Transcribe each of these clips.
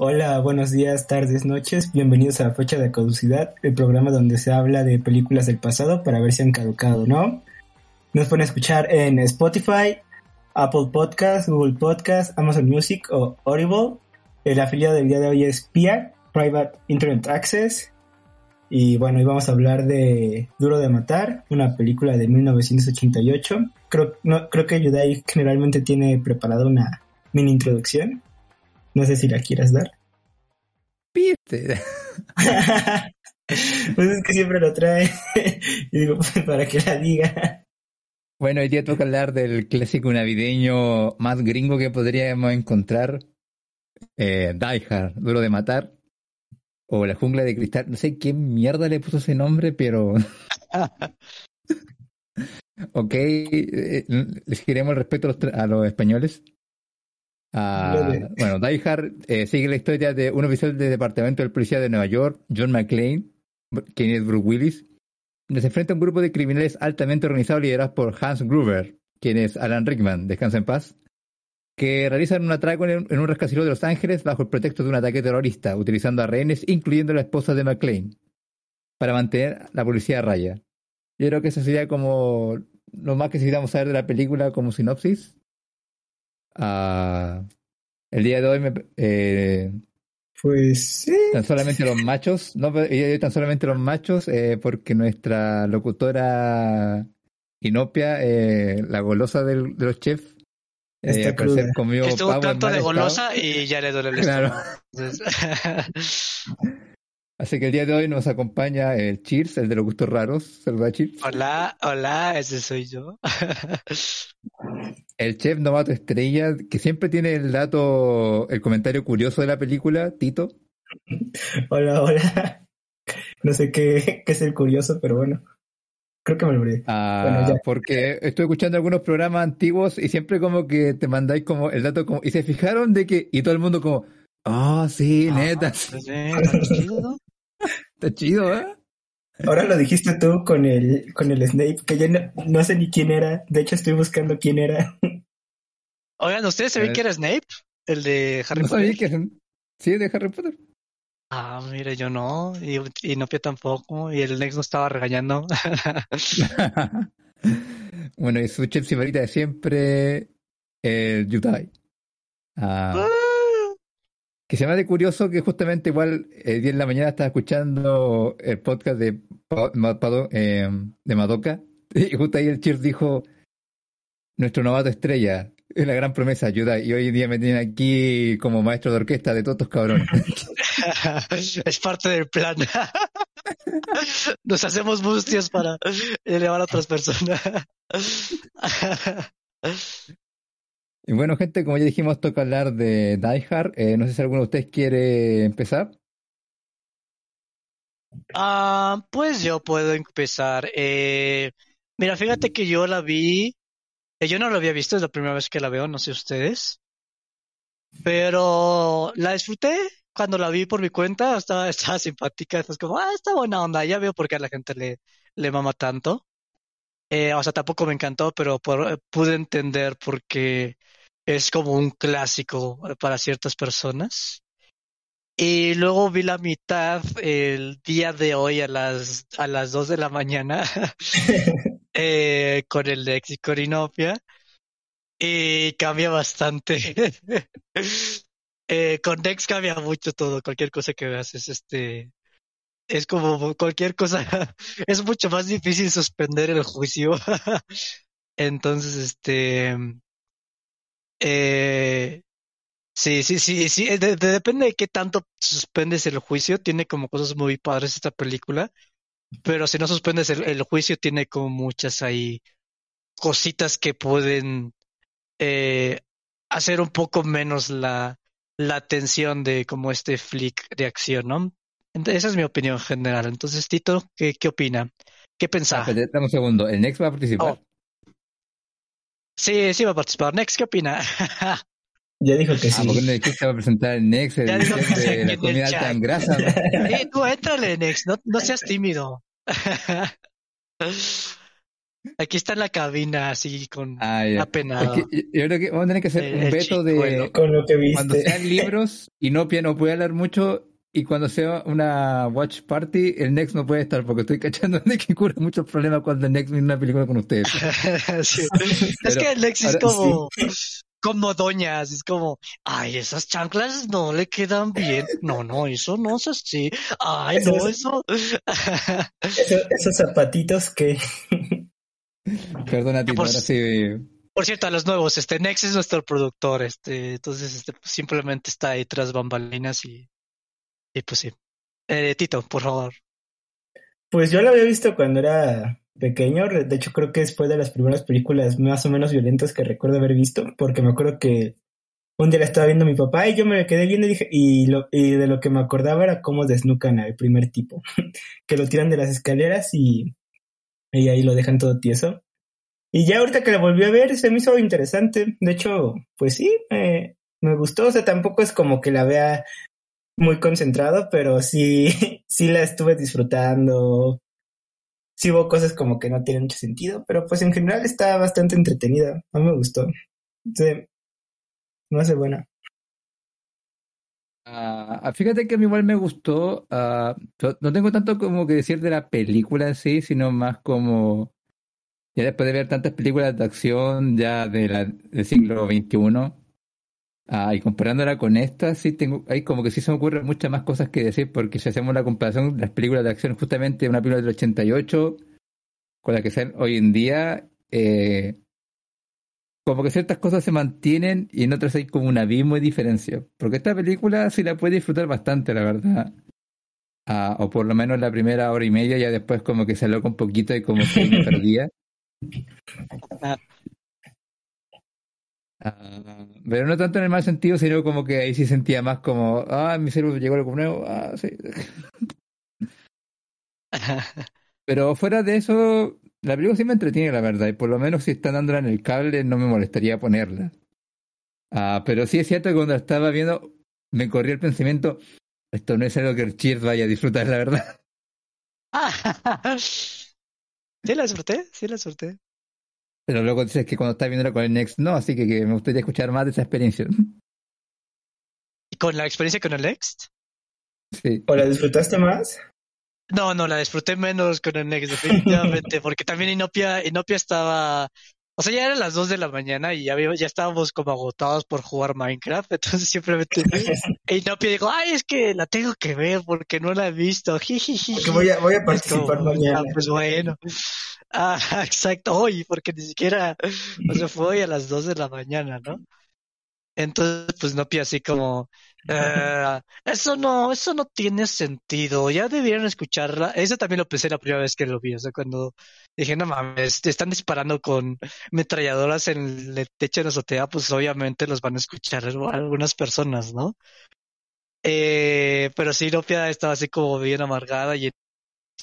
Hola, buenos días, tardes, noches. Bienvenidos a Fecha de Caducidad, el programa donde se habla de películas del pasado para ver si han caducado, ¿no? Nos pueden escuchar en Spotify, Apple Podcast, Google Podcast, Amazon Music o Audible. El afiliado del día de hoy es PIA, Private Internet Access. Y bueno, hoy vamos a hablar de Duro de Matar, una película de 1988. Creo, que Yudai generalmente tiene preparada una mini introducción. No sé si la quieras dar. Piste. pues es que siempre lo trae. y digo, pues, para que la diga. Bueno, hoy día toca hablar del clásico navideño más gringo que podríamos encontrar. Eh, Die Hard, Duro de Matar. O La Jungla de Cristal. No sé qué mierda le puso ese nombre, pero... ok, eh, les queremos el respeto a los, a los españoles. Ah, bueno, Die Hard eh, sigue la historia de un oficial del Departamento de Policía de Nueva York, John McClane, quien es Bruce Willis, donde se enfrenta a un grupo de criminales altamente organizados liderados por Hans Gruber, quien es Alan Rickman, descansa en paz, que realizan un atraco en, un rascacielos de Los Ángeles bajo el pretexto de un ataque terrorista, utilizando a rehenes, incluyendo a la esposa de McClane, para mantener la policía a raya. Yo creo que eso sería como lo más que necesitamos saber de la película como sinopsis. Ah, el día de hoy me, eh, pues sí. Tan solamente los machos, no, tan solamente los machos, eh, porque nuestra locutora Inopia, eh, la golosa del, de los chefs, eh, comió Estuvo pavo tanto de golosa y ya le duele el estómago. Así que el día de hoy nos acompaña el Cheers, el de los gustos raros. Saluda, Cheers. Hola, hola, ese soy yo. el chef novato estrella, que siempre tiene el dato, el comentario curioso de la película, Tito. Hola, hola. No sé qué, qué es el curioso, pero bueno. Creo que me olvidé. Ah, porque estoy escuchando algunos programas antiguos y siempre como que te mandáis como el dato como, y se fijaron de que, y todo el mundo como, ah, oh, sí, neta. Pues está chido. Está chido, ¿eh? Ahora lo dijiste tú con el, con el Snape, que yo no, sé ni quién era. De hecho, estoy buscando quién era. Oigan, ¿ustedes se ven que era Snape? El de Harry Potter. Que... Sí, de Harry Potter. Ah, mire, yo no, y, y Nopia tampoco, y el Nex no estaba regañando. bueno, y su favorita de siempre, el Yutai. Ah, ah. Que se me hace curioso que justamente igual el día en la mañana estaba escuchando el podcast de, eh, de Madoka, y justo ahí el Cheers dijo, nuestro novato estrella, es la gran promesa, ayuda. Y hoy en día me tienen aquí como maestro de orquesta de todos estos cabrones. es parte del plan. Nos hacemos bustios para elevar a otras personas. Y bueno, gente, como ya dijimos, toca hablar de Die Hard. Eh, no sé si alguno de ustedes quiere empezar. Ah, pues yo puedo empezar. Eh, mira, fíjate que yo la vi eh, yo no lo había visto, es la primera vez que la veo, no sé ustedes. Pero la disfruté cuando la vi por mi cuenta, estaba, estaba simpática, es como, ah, está buena onda, ya veo por qué a la gente le, le mama tanto. Eh, o sea, tampoco me encantó, pero pude entender por qué es como un clásico para ciertas personas. Y luego vi la mitad el día de hoy a las, a las 2 de la mañana. eh, con el de Corinopia y cambia bastante. eh, con Dex cambia mucho todo, cualquier cosa que veas es este es como cualquier cosa, es mucho más difícil suspender el juicio. Entonces, este eh, sí, sí, sí, sí, depende de qué tanto suspendes el juicio, tiene como cosas muy padres esta película pero si no suspendes el, juicio, tiene como muchas ahí cositas que pueden eh, hacer un poco menos la, la tensión de como este flick de acción, ¿no? esa es mi opinión general. Entonces, Tito, ¿qué, qué opina? ¿Qué pensaba? Ah, dame un segundo, ¿el Next va a participar? Oh. Sí, sí va a participar. Next, ¿qué opina? Ya dijo que ah, sí. ¿Por qué no dijiste va a presentar el Nex, el de la comida alta en grasa? Eh, tú éntrale, Nex, no, no seas tímido. Aquí está en la cabina, así con Ah, ya. apenado. Es que yo creo que vamos a tener que hacer El- un veto de chicuelo. Con lo que cuando viste. sean libros, Inopia no puede hablar mucho y cuando sea una watch party, el Next no puede estar porque estoy cachando de que cura muchos problemas cuando el Next viene una película con ustedes. Sí. Es que Alexis es ahora- como, como doñas, es como, ay, esas chanclas no le quedan bien. No, no, eso no es así. Ay, Eso no, es- eso. Eso- esos zapatitos que. Perdona, Tito, por- ahora sí. Por cierto, a los nuevos, este Nex es nuestro productor, este, entonces este, simplemente está ahí tras bambalinas y, y pues sí. Eh, Tito, por favor. Pues yo lo había visto cuando era pequeño. De hecho, creo que es fue de las primeras películas más o menos violentas que recuerdo haber visto. Porque me acuerdo que un día la estaba viendo mi papá y yo me quedé viendo y dije. Y, lo, y de lo que me acordaba era cómo desnucan al primer tipo. que lo tiran de las escaleras y, y ahí lo dejan todo tieso. Y ya ahorita que la volví a ver se me hizo interesante. De hecho, pues sí, me gustó. O sea, tampoco es como que la vea muy concentrado, pero sí, sí la estuve disfrutando. Sí hubo cosas como que no tienen mucho sentido, pero pues en general está bastante entretenida. A mí me gustó. Sí, no hace buena. Ah, fíjate que a mí igual me gustó. no- no tengo tanto como que decir de la película en sí, sino más como. Ya después de ver tantas películas de acción ya de la, del siglo XXI, ah, y comparándola con esta, sí tengo, hay como que sí se me ocurren muchas más cosas que decir, porque si hacemos la comparación de las películas de acción, justamente una película del 88 con la que salen hoy en día, eh, como que ciertas cosas se mantienen y en otras hay como un abismo de diferencia. Porque esta película sí la puede disfrutar bastante, la verdad. Ah, o por lo menos la primera hora y media, ya después como que se aloca un poquito y como que me perdía. Ah. Pero no tanto en el mal sentido, sino como que ahí sí sentía más como, ah, mi cerebro llegó algo nuevo, ah, sí. Pero fuera de eso, la película sí me entretiene, la verdad, y por lo menos si están dándola en el cable no me molestaría ponerla. Ah, pero sí es cierto que cuando la estaba viendo me corrió el pensamiento, esto no es algo que Cheers vaya a disfrutar, la verdad. sí la disfruté, sí la disfruté. Pero luego dices que cuando estás viéndola con el Next, no, así que, que me gustaría escuchar más de esa experiencia. ¿Y con la experiencia con el Next? Sí. ¿O la disfrutaste más? No, no, la disfruté menos con el Next, definitivamente, porque también Inopia, Inopia estaba, o sea, ya eran las 2 de la mañana y ya, ya estábamos como agotados por jugar Minecraft, entonces simplemente Inopia dijo, ay, es que la tengo que ver porque no la he visto, jijiji. Porque voy a, voy a participar como, mañana. ah, pues bueno. Ah, exacto, hoy, porque ni siquiera, o sea, fue hoy a las 2 de la mañana, ¿no? Entonces, pues no así como, eh, eso no, eso no tiene sentido, ya debieron escucharla. Eso también lo pensé la primera vez que lo vi, o sea, cuando dije, no mames, están disparando con metralladoras en el techo de la azotea, pues obviamente los van a escuchar algunas personas, ¿no? Eh, pero sí, Nopia estaba así como bien amargada y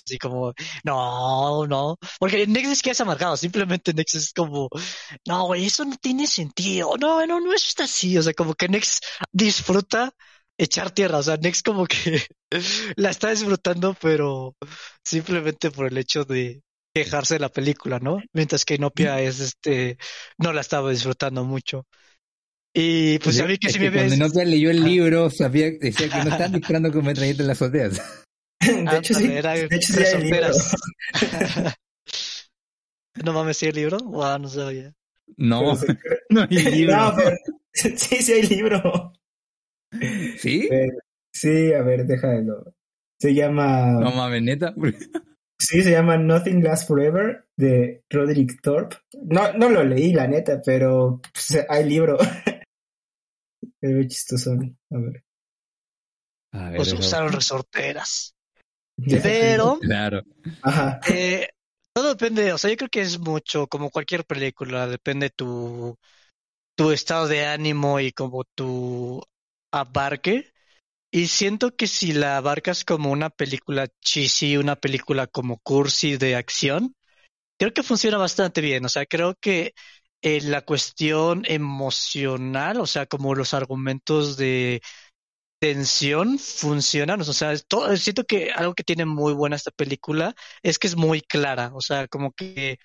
así como, no, no, porque Nex es que es amargado, simplemente Nex es como, no, güey, eso no tiene sentido, no, no, no es así, o sea, como que Nex disfruta echar tierra, o sea, Nex como que la está disfrutando, pero simplemente por el hecho de quejarse de la película, ¿no? Mientras que Inopia es este, no la estaba disfrutando mucho. Y pues a mí que sí me que cuando no leyó el libro, sabía, decía que no están disparando con metralletas en las azoteas. De hecho, sí, era de hecho, sí hay libro. resorteras. no mames, ¿sí el libro? Wow, no sabía. No, Pero sí- no hay libro. No, pero sí, sí hay libro. ¿Sí? Sí, a ver, déjalo. Se llama. No mames, neta. Sí, se llama Nothing Lasts Forever de Roderick Thorpe. No, no lo leí, la neta, pero pues, hay libro. Ve chistoso. A ver. A ver, Pues usaron resorteras. Pero, Claro. Ajá. eh, todo depende, o sea, yo creo que es mucho, como cualquier película, depende tu, tu estado de ánimo y como tu abarque. Y siento que si la abarcas como una película cheesy, una película como cursi de acción, creo que funciona bastante bien. O sea, creo que eh, la cuestión emocional, o sea, como los argumentos de tensión. O sea, siento que algo que tiene muy buena esta película es que es muy clara. O sea, como que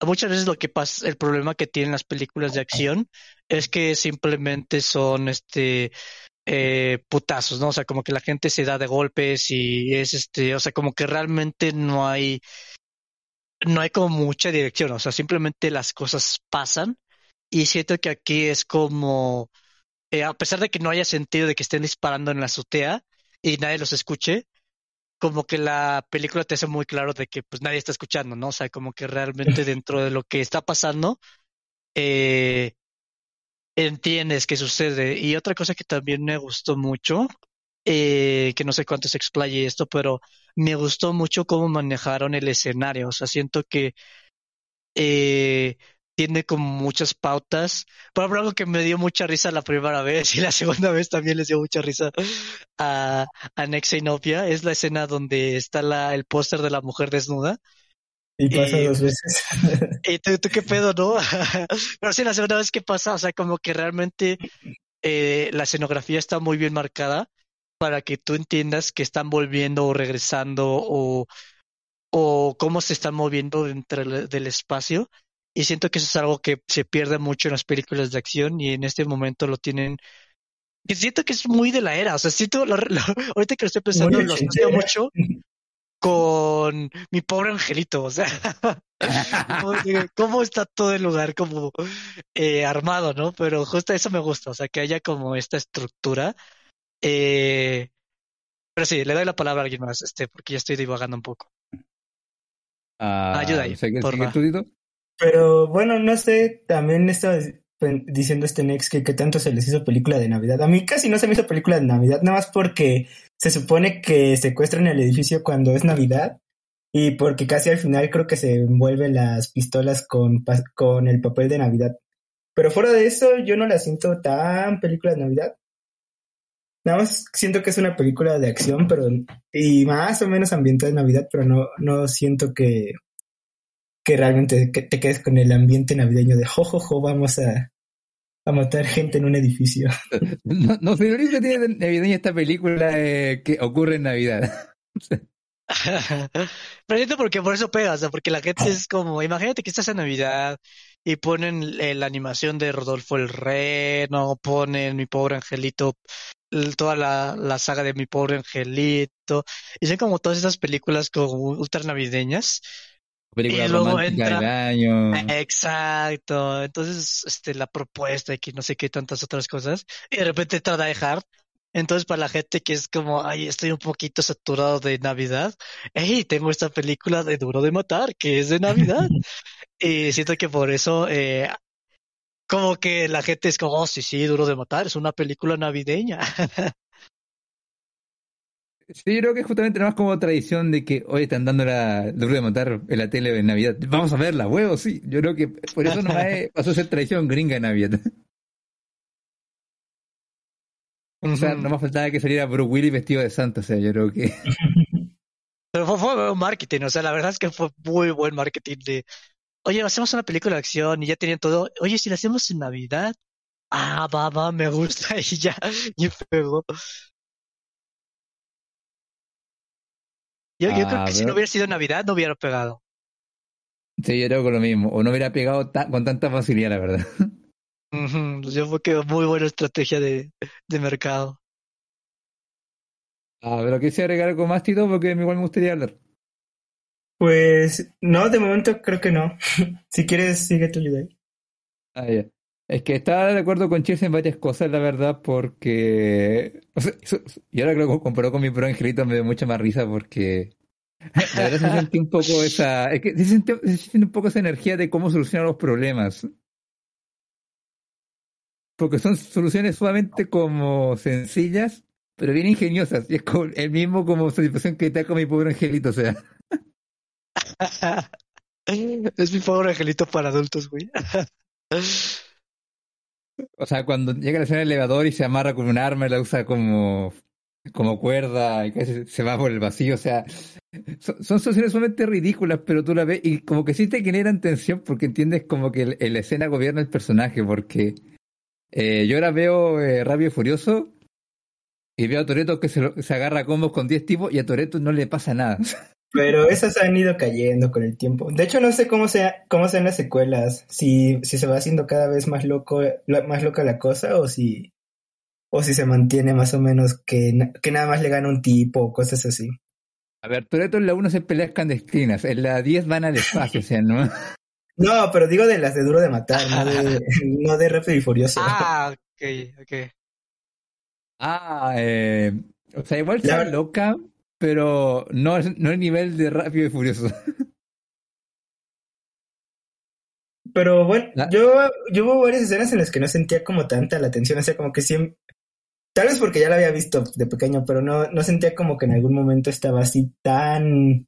muchas veces lo que pasa, el problema que tienen las películas de acción es que simplemente son este eh, putazos, ¿no? O sea, como que la gente se da de golpes y es este, o sea, como que realmente no hay, no hay como mucha dirección, o sea, simplemente las cosas pasan y siento que aquí es como, eh, a pesar de que no haya sentido de que estén disparando en la azotea y nadie los escuche, como que la película te hace muy claro de que pues nadie está escuchando, ¿no? O sea, como que realmente dentro de lo que está pasando, eh, entiendes qué sucede. Y otra cosa que también me gustó mucho, eh, que no sé cuánto se explaye esto, pero me gustó mucho cómo manejaron el escenario. O sea, siento que eh, tiene como muchas pautas. Por ejemplo, algo que me dio mucha risa la primera vez y la segunda vez también les dio mucha risa a, a Nexenopia es la escena donde está la, el póster de la mujer desnuda. Y pasa dos veces. ¿Y tú, qué pedo, no? Pero sí, la segunda vez que pasa, o sea, como que realmente eh, la escenografía está muy bien marcada para que tú entiendas que están volviendo o regresando o, o cómo se están moviendo dentro del espacio y siento que eso es algo que se pierde mucho en las películas de acción y en este momento lo tienen. Que siento que es muy de la era. O sea, siento, ahorita que lo estoy pensando, lo asocio mucho con mi pobre angelito. O sea, cómo está todo el lugar como eh, armado, ¿no? Pero justo eso me gusta. O sea, que haya como esta estructura. Eh, pero sí, le doy la palabra a alguien más, este, porque ya estoy divagando un poco. Ah, Ayuda ahí. por pero bueno, no sé, también estaba diciendo este Nex que, que tanto se les hizo película de Navidad. A mí casi no se me hizo película de Navidad, nada más porque se supone que secuestran el edificio cuando es Navidad y porque casi al final creo que se envuelven las pistolas con, con el papel de Navidad. Pero fuera de eso, yo no la siento tan película de Navidad. Nada más siento que es una película de acción, pero y más o menos ambientada de Navidad, pero no, no siento que, que realmente te quedes con el ambiente navideño de jojojo, vamos a, a matar gente en un edificio. No, no lo único que tiene navideña esta película es que ocurre en Navidad. Pero siento porque por eso pega, o sea, porque la gente es como, imagínate que estás en Navidad y ponen la animación de Rodolfo el Reno, ponen Mi Pobre Angelito, toda la, la saga de Mi Pobre Angelito, y son como todas esas películas como ultra navideñas película romántica del año. Exacto. Entonces, este, la propuesta y que no sé qué tantas otras cosas. Y de repente entra Die Hard. Entonces, para la gente que es como, ay, estoy un poquito saturado de Navidad, hey, tengo esta película de Duro de Matar, que es de Navidad. y siento que por eso, eh, como que la gente es como, oh, sí, sí, Duro de Matar, es una película navideña. Sí, yo creo que justamente nada más como tradición de que hoy están dando la duro de matar en la tele de Navidad. Vamos a verla, huevo, sí. Yo creo que por eso no pasó a ser tradición gringa en Navidad. O sea, no más faltaba que saliera Bruce Willis vestido de santo, o sea, yo creo que. Pero fue, fue un marketing, o sea, la verdad es que fue muy buen marketing de. Oye, hacemos una película de acción y ya tenían todo. Oye, si la hacemos en Navidad. Ah, va, va, me gusta y ya, y pegó. Yo, yo creo que si no hubiera sido Navidad, no hubiera pegado. Sí, yo creo que lo mismo. O no hubiera pegado con tanta facilidad, la verdad. Yo creo que muy buena estrategia de, de mercado. Ah, pero quise agregar algo más, Tito, porque igual me gustaría hablar. Pues no, de momento creo que no. si quieres, sigue tu idea. Ah, ya. Es que estaba de acuerdo con Chess en varias cosas, la verdad, porque. O sea, y ahora creo que comparó con mi pro angelito me dio mucha más risa porque. La verdad se siente un poco esa. Es que se siente, se siente un poco esa energía de cómo solucionar los problemas. Porque son soluciones sumamente como sencillas, pero bien ingeniosas. Y es como el mismo como satisfacción que está con mi pobre angelito, o sea. es mi pobre angelito para adultos, güey. O sea, cuando llega la escena del elevador y se amarra con un arma la usa como, como cuerda y que se va por el vacío, o sea, son, soluciones sumamente ridículas, pero tú la ves y como que sí te generan tensión porque entiendes como que la escena gobierna el personaje, porque eh, yo ahora veo eh, Rabio Furioso y veo a Toreto que se, se agarra a combos con 10 tipos y a Toreto no le pasa nada. Pero esas han ido cayendo con el tiempo. De hecho, no sé cómo sea, cómo sean las secuelas. Si, si se va haciendo cada vez más loco, más loca la cosa, o si, o si se mantiene más o menos que, que nada más le gana un tipo o cosas así. A ver, Toreto en la 1 se peleas clandestinas, en la 10 van al espacio, o sea, ¿no? No, pero digo de las de Duro de Matar, no de, no de Rápido y Furioso. Ah, ok, ok. Ah, eh, o sea, igual está loca, pero no, no el nivel de Rápido y Furioso. Pero bueno, yo, yo hubo varias escenas en las que no sentía como tanta la atención, o sea, como que siempre, tal vez porque ya la había visto de pequeño, pero no, no sentía como que en algún momento estaba así tan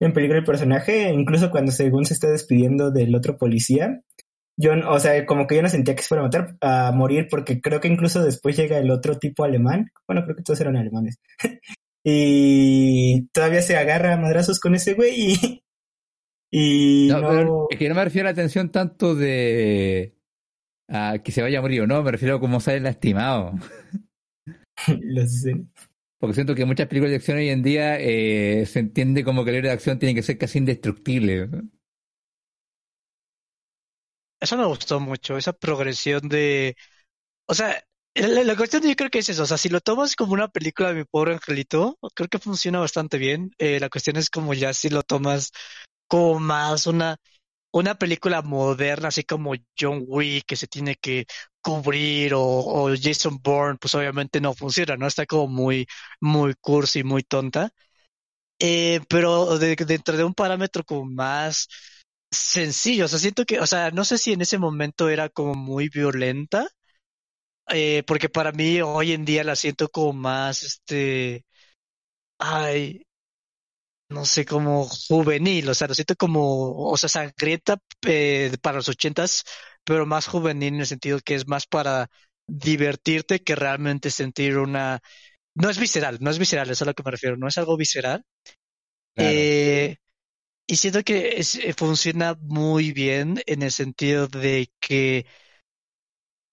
en peligro el personaje, incluso cuando según se está despidiendo del otro policía. Yo, o sea, como que yo no sentía que se fuera a matar, a morir, porque creo que incluso después llega el otro tipo alemán. Bueno, creo que todos eran alemanes. y todavía se agarra a madrazos con ese güey y. y no, es que no me refiero a la atención tanto de. a que se vaya a morir o no, me refiero a cómo sale lastimado. Lo sé. Porque siento que muchas películas de acción hoy en día eh, se entiende como que el héroe de acción tiene que ser casi indestructible. Eso me gustó mucho, esa progresión de... O sea, la, cuestión yo creo que es eso, o sea, si lo tomas como una película de mi pobre angelito, creo que funciona bastante bien. Eh, la cuestión es como ya si lo tomas como más una una película moderna, así como John Wick, que se tiene que cubrir, o, Jason Bourne, pues obviamente no funciona, ¿no? Está como muy, muy cursi, muy tonta. Eh, pero dentro de un parámetro como más sencillo, o sea, siento que, o sea, no sé si en ese momento era como muy violenta, eh, porque para mí hoy en día la siento como más, este, ay, no sé, como juvenil, o sea, lo siento como, o sea, sangrienta eh, para los ochentas, pero más juvenil en el sentido que es más para divertirte que realmente sentir una... No es visceral, no es visceral, eso es a lo que me refiero, no es algo visceral. Eh, y siento que eh, funciona muy bien en el sentido de que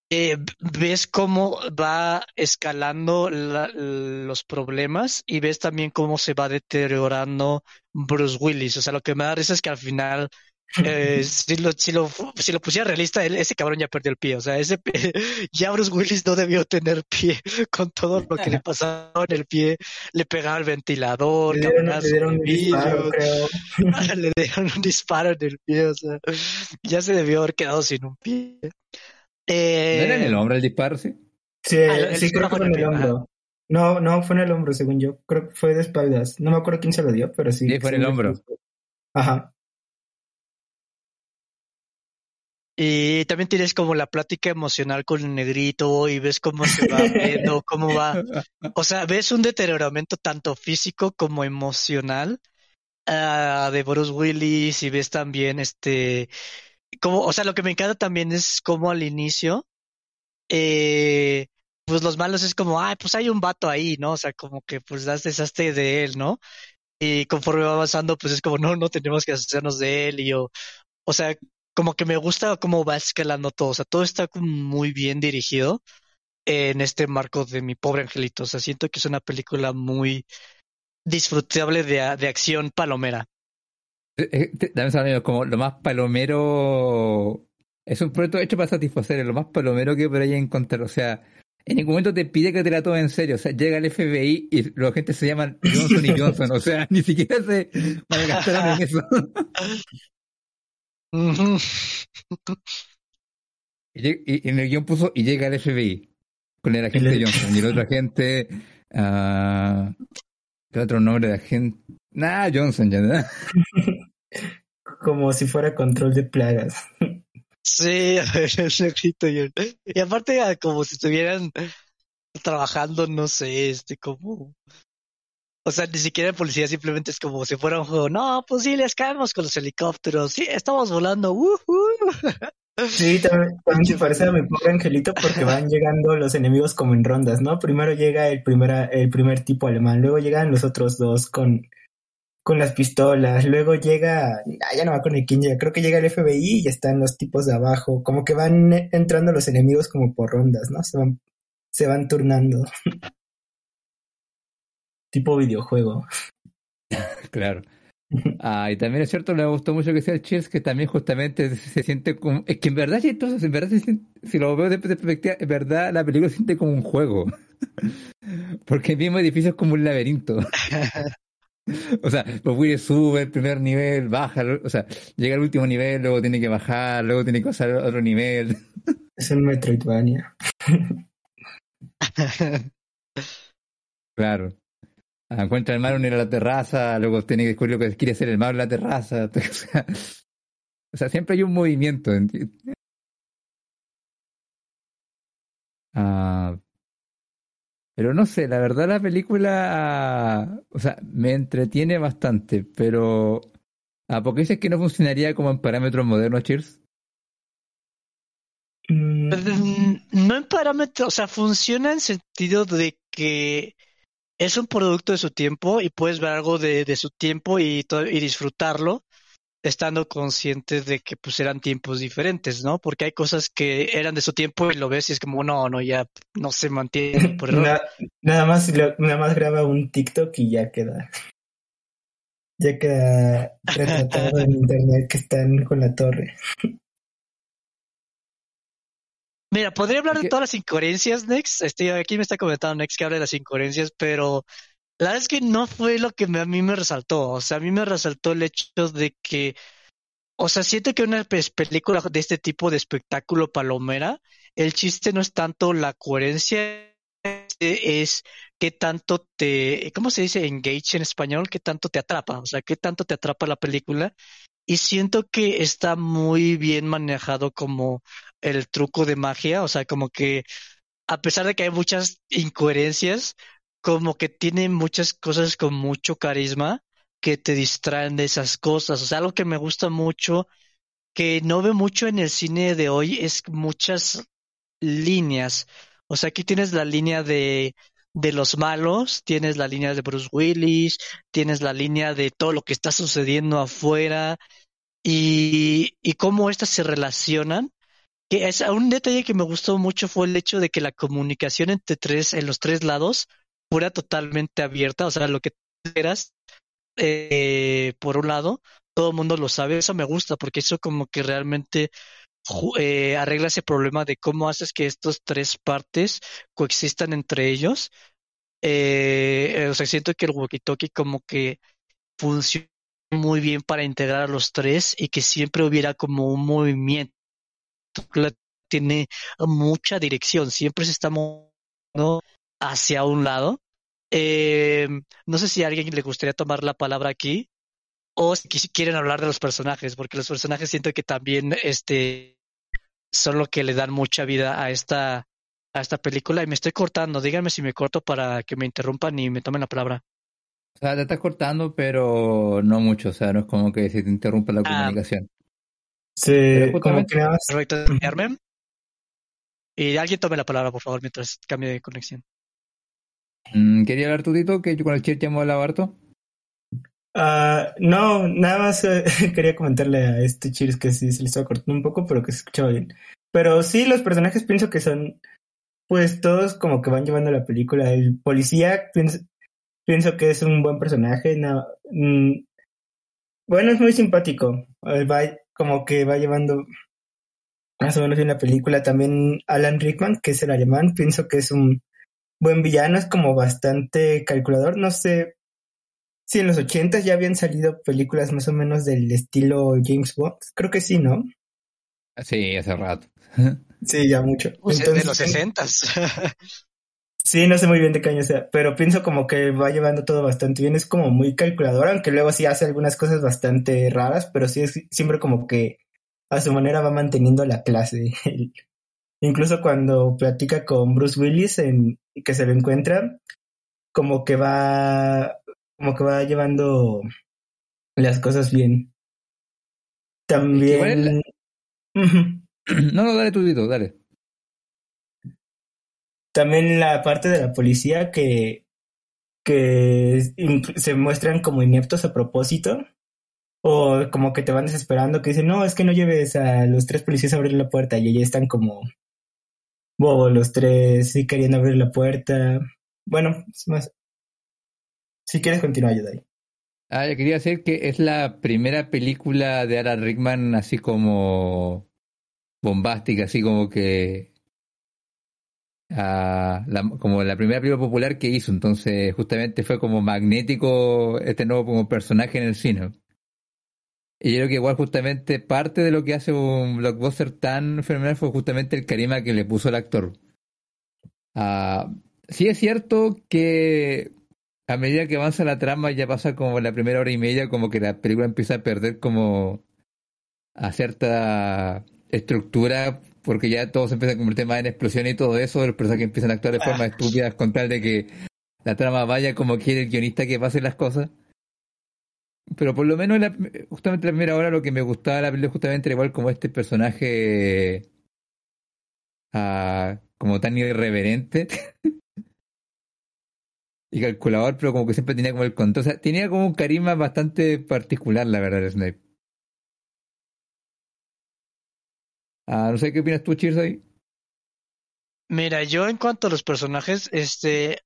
eh, ves cómo va escalando los problemas y ves también cómo se va deteriorando Bruce Willis. O sea, lo que me da risa es que al final, eh, si, lo, si, lo, si lo pusiera realista, ese cabrón ya perdió el pie. O sea, ese, ya Bruce Willis no debió tener pie con todo lo que le pasaba en el pie. Le pegaba el ventilador, le dieron, un disparo, le dieron un disparo en el pie. O sea, ya se debió haber quedado sin un pie. Eh... ¿No era en el hombro el disparo, sí? Sí, ah, sí creo que fue en el hombro. No, no, fue en el hombro, según yo. Creo que fue de espaldas. No me acuerdo quién se lo dio, pero sí. Sí, fue en el hombro. Ajá. Y también tienes como la plática emocional con el negrito y ves cómo se va viendo, cómo va. O sea, ves un deterioramiento tanto físico como emocional uh, de Bruce Willis y ves también este como, o sea, lo que me encanta también es como al inicio, eh, pues los malos es como, ay, pues hay un vato ahí, ¿no? O sea, como que pues das desastre de él, ¿no? Y conforme va avanzando, pues es como, no, no tenemos que hacernos de él y yo, o sea, como que me gusta cómo va escalando todo, o sea, todo está como muy bien dirigido en este marco de mi pobre angelito, o sea, siento que es una película muy disfrutable de, de acción palomera. Eh, eh, Dame como lo más palomero. Es un proyecto hecho para satisfacer, lo más palomero que por ahí encontrar. O sea, en ningún momento te pide que te la tomes en serio. O sea, llega el FBI y los gente se llaman Johnson y Johnson. O sea, ni siquiera se malgastaron en eso. y, en el guion puso y llega el FBI con el agente Johnson y el otro agente. Uh, ¿Qué otro nombre de agente? Nah, Johnson, ya, como si fuera control de plagas. Sí, Y aparte, ah, como si estuvieran trabajando, no sé, este, como. O sea, ni siquiera policía, simplemente es como si fuera un juego. No, pues sí, les caemos con los helicópteros. Sí, estamos volando. Sí, también, se parece a mi pobre angelito porque van llegando los enemigos como en rondas, ¿no? Primero llega el, primer el primer tipo alemán, luego llegan los otros dos con con las pistolas. Luego llega, ah, ya no va con el quién llega, creo que llega el FBI y están los tipos de abajo. Como que van entrando los enemigos como por rondas, ¿no? Se van, se van turnando. tipo videojuego. claro. Ah, y también es cierto, me gustó mucho que sea el Cheers, que también justamente se siente como. Es que en verdad, entonces, en verdad, si lo veo de perspectiva, en verdad la película se siente como un juego. Porque el mismo edificio es como un laberinto. O sea, los Willy sube el primer nivel, baja, o sea, llega al último nivel, luego tiene que bajar, luego tiene que pasar a otro nivel. Es un Metroidvania. claro. Encuentra el mar en la terraza, luego tiene que descubrir lo que quiere hacer el mar en la terraza. O sea, siempre hay un movimiento. Ah, pero no sé, la verdad la película, o sea, me entretiene bastante, pero ¿a qué dices que no funcionaría como en parámetros modernos, Cheers? Mm. No en parámetros, o sea, funciona en sentido de que es un producto de su tiempo y puedes ver algo de, de su tiempo y, y disfrutarlo estando conscientes de que pues eran tiempos diferentes, ¿no? Porque hay cosas que eran de su tiempo y lo ves y es como, no, no, ya no se mantiene por error. nada, más, nada más graba un TikTok y ya queda. Ya queda retratado en internet que están con la torre. Mira, podría hablar de todas las incoherencias, Next. Este, aquí me está comentando Next que habla de las incoherencias, pero la verdad es que no fue lo que a mí me resaltó. O sea, a mí me resaltó el hecho de que, o sea, siento que una película de este tipo de espectáculo palomera, el chiste no es tanto la coherencia, es qué tanto te, ¿cómo se dice engage en español? ¿Qué tanto te atrapa? O sea, qué tanto te atrapa la película. Y siento que está muy bien manejado como el truco de magia, o sea, como que a pesar de que hay muchas incoherencias, como que tiene muchas cosas con mucho carisma que te distraen de esas cosas. O sea, algo que me gusta mucho, que no veo mucho en el cine de hoy, es muchas líneas. O sea, aquí tienes la línea de, de los malos, tienes la línea de Bruce Willis, tienes la línea de todo lo que está sucediendo afuera y, y cómo estas se relacionan que es un detalle que me gustó mucho fue el hecho de que la comunicación entre tres, en los tres lados, fuera totalmente abierta, o sea, lo que quieras, eh, por un lado, todo el mundo lo sabe, eso me gusta, porque eso como que realmente eh, arregla ese problema de cómo haces que estas tres partes coexistan entre ellos. Eh, o sea, siento que el walkie-talkie como que funciona muy bien para integrar a los tres y que siempre hubiera como un movimiento tiene mucha dirección, siempre se está moviendo hacia un lado. Eh, no sé si a alguien le gustaría tomar la palabra aquí o si quieren hablar de los personajes, porque los personajes siento que también este, son lo que le dan mucha vida a esta, a esta película. Y me estoy cortando, díganme si me corto para que me interrumpan y me tomen la palabra. O sea, te estás cortando, pero no mucho, o sea, no es como que se te interrumpa la ah, comunicación. Sí, como que Y alguien tome la palabra, por favor, mientras cambie de conexión. Mm, ¿Quería hablar tú? Que con el ya hemos hablado harto. Uh, no, nada más eh, quería comentarle a este Cheers que sí se le estaba cortando un poco, pero que se escuchaba bien. Pero sí, los personajes pienso que son, pues todos como que van llevando la película. El policía pienso, que es un buen personaje. Mm, bueno, es muy simpático. Va, como que va llevando más o menos bien la película. También Alan Rickman, que es el alemán, pienso que es un buen villano, es como bastante calculador. No sé si en los ochentas ya habían salido películas más o menos del estilo James Bond. Creo que sí, ¿no? Sí, hace rato. sí, ya mucho. Entonces, de los sesentas. Sí, no sé muy bien de qué año sea, pero pienso como que va llevando todo bastante bien. Es como muy calculador, aunque luego sí hace algunas cosas bastante raras, pero sí es siempre como que a su manera va manteniendo la clase. Incluso cuando platica con Bruce Willis en que se lo encuentra, como que va, como que va llevando las cosas bien. También. No, no, dale tú, dale también la parte de la policía que, que se muestran como ineptos a propósito o como que te van desesperando, que dicen, no, es que no lleves a los tres policías a abrir la puerta y ya están como bobo los tres, sí queriendo abrir la puerta. Bueno, es más. Si quieres continuar, ayuda ahí. Ah, yo quería decir que es la primera película de Alan Rickman así como bombástica, así como que ah, la, como la primera película popular que hizo, entonces justamente fue como magnético este nuevo personaje en el cine. Y yo creo que igual justamente parte de lo que hace un blockbuster tan fenomenal fue justamente el carisma que le puso el actor. Ah, sí es cierto que a medida que avanza la trama, ya pasa como la primera hora y media, como que la película empieza a perder como a cierta estructura, porque ya todo se empieza a convertir más en explosión y todo eso, los personajes empiezan a actuar de forma ah. estúpida con tal de que la trama vaya como quiere el guionista que pasen las cosas. Pero por lo menos justamente la primera hora lo que me gustaba de la película justamente era igual como este personaje ah, como tan irreverente y calculador, pero como que siempre tenía como el control. O sea, tenía como un carisma bastante particular, la verdad, Snape. Ah, no sé qué opinas tú, Chirsay. Mira, yo en cuanto a los personajes, este,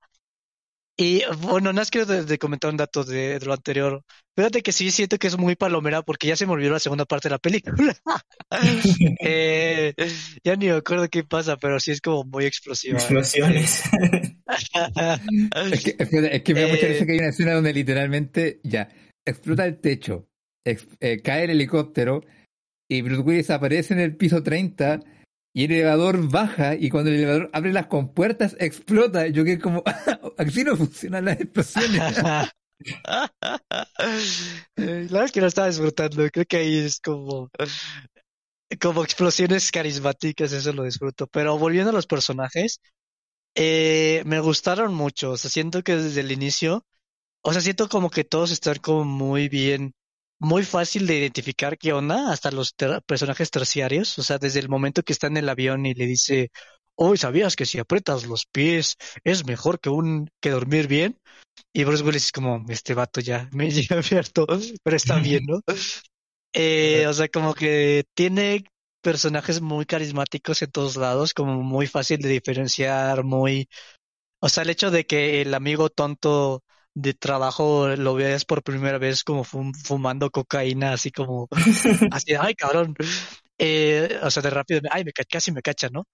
y bueno, nada más quiero de, comentar un dato de, lo anterior. Fíjate que sí siento que es muy palomera porque ya se me olvidó la segunda parte de la película. eh, ya ni me acuerdo qué pasa, pero sí es como muy explosiva. Explosiones. es, que, es, que, me da mucha risa que hay una escena donde literalmente ya explota el techo, eh, cae el helicóptero y Bruce Willis aparece en el piso 30 y el elevador baja y cuando el elevador abre las compuertas explota. Yo que como, así no funcionan las explosiones. la es que no estaba disfrutando. Creo que ahí es como, como explosiones carismáticas, eso lo disfruto. Pero volviendo a los personajes, eh, me gustaron mucho. O sea, siento que desde el inicio, o sea, siento como que todos están como muy bien muy fácil de identificar qué onda, hasta los personajes terciarios, o sea, desde el momento que está en el avión y le dice, hoy ¿sabías que si aprietas los pies es mejor que un que dormir bien? Y Bruce Willis es como, este vato ya me llega abierto, pero está bien, ¿no? eh, o sea, como que tiene personajes muy carismáticos en todos lados, como muy fácil de diferenciar, muy... O sea, el hecho de que el amigo tonto de trabajo lo veas por primera vez como fumando cocaína, así como, así, ay, cabrón. Eh, o sea, de rápido, ay, me casi me cacha, ¿no?